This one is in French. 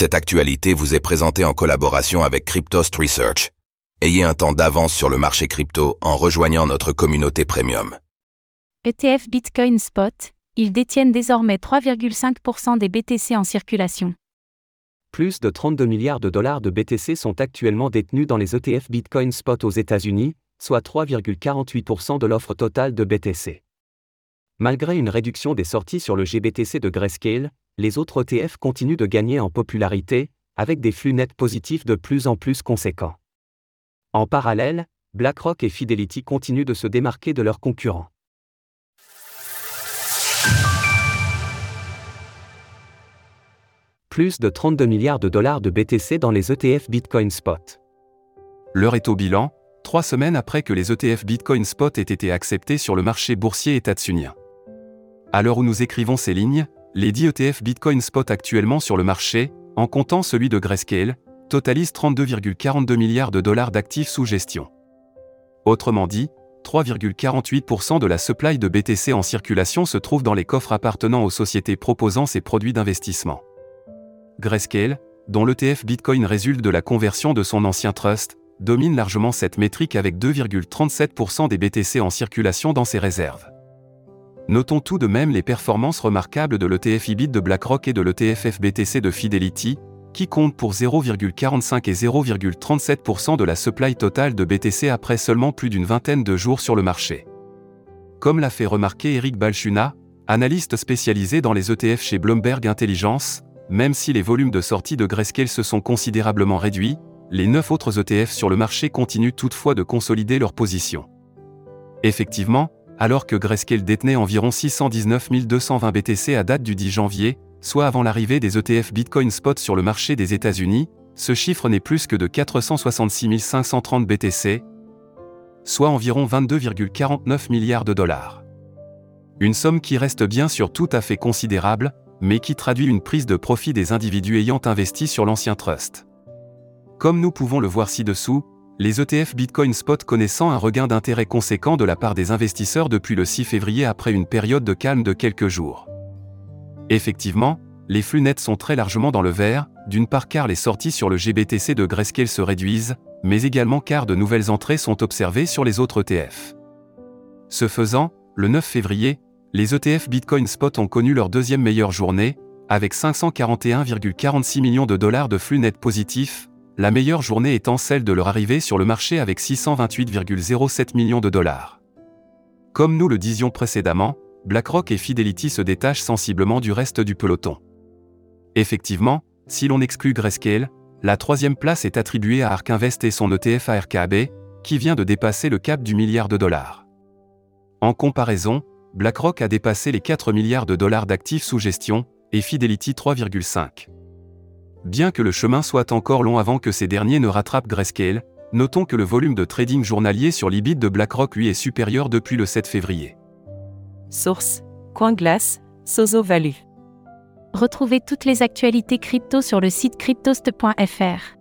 Cette actualité vous est présentée en collaboration avec Cryptost Research. Ayez un temps d'avance sur le marché crypto en rejoignant notre communauté premium. ETF Bitcoin Spot, ils détiennent désormais 3,5% des BTC en circulation. Plus de 32 milliards de dollars de BTC sont actuellement détenus dans les ETF Bitcoin Spot aux États-Unis, soit 3,48% de l'offre totale de BTC. Malgré une réduction des sorties sur le GBTC de Grayscale, les autres ETF continuent de gagner en popularité, avec des flux nets positifs de plus en plus conséquents. En parallèle, BlackRock et Fidelity continuent de se démarquer de leurs concurrents. Plus de 32 milliards de dollars de BTC dans les ETF Bitcoin Spot. L'heure est au bilan, trois semaines après que les ETF Bitcoin Spot aient été acceptés sur le marché boursier états-unien. À l'heure où nous écrivons ces lignes, les 10 ETF Bitcoin Spot actuellement sur le marché, en comptant celui de Grayscale, totalisent 32,42 milliards de dollars d'actifs sous gestion. Autrement dit, 3,48% de la supply de BTC en circulation se trouve dans les coffres appartenant aux sociétés proposant ces produits d'investissement. Grayscale, dont l'ETF Bitcoin résulte de la conversion de son ancien trust, domine largement cette métrique avec 2,37% des BTC en circulation dans ses réserves. Notons tout de même les performances remarquables de l'ETF IBIT de BlackRock et de l'ETF FBTC de Fidelity, qui comptent pour 0,45 et 0,37% de la supply totale de BTC après seulement plus d'une vingtaine de jours sur le marché. Comme l'a fait remarquer Eric Balchuna, analyste spécialisé dans les ETF chez Bloomberg Intelligence, même si les volumes de sortie de Grayscale se sont considérablement réduits, les 9 autres ETF sur le marché continuent toutefois de consolider leur position. Effectivement, alors que Grayscale détenait environ 619 220 BTC à date du 10 janvier, soit avant l'arrivée des ETF Bitcoin Spot sur le marché des États-Unis, ce chiffre n'est plus que de 466 530 BTC, soit environ 22,49 milliards de dollars. Une somme qui reste bien sûr tout à fait considérable, mais qui traduit une prise de profit des individus ayant investi sur l'ancien trust. Comme nous pouvons le voir ci-dessous, les ETF Bitcoin Spot connaissant un regain d'intérêt conséquent de la part des investisseurs depuis le 6 février après une période de calme de quelques jours. Effectivement, les flux nets sont très largement dans le vert, d'une part car les sorties sur le GBTC de Grayscale se réduisent, mais également car de nouvelles entrées sont observées sur les autres ETF. Ce faisant, le 9 février, les ETF Bitcoin Spot ont connu leur deuxième meilleure journée, avec 541,46 millions de dollars de flux nets positifs, la meilleure journée étant celle de leur arrivée sur le marché avec 628,07 millions de dollars. Comme nous le disions précédemment, BlackRock et Fidelity se détachent sensiblement du reste du peloton. Effectivement, si l'on exclut Grayscale, la troisième place est attribuée à Ark Invest et son ETF ARKB, qui vient de dépasser le cap du milliard de dollars. En comparaison, BlackRock a dépassé les 4 milliards de dollars d'actifs sous gestion, et Fidelity 3,5. Bien que le chemin soit encore long avant que ces derniers ne rattrapent Grayscale, notons que le volume de trading journalier sur l'IBIT de BlackRock lui est supérieur depuis le 7 février. Source CoinGlass, Sozo Value. Retrouvez toutes les actualités crypto sur le site cryptost.fr.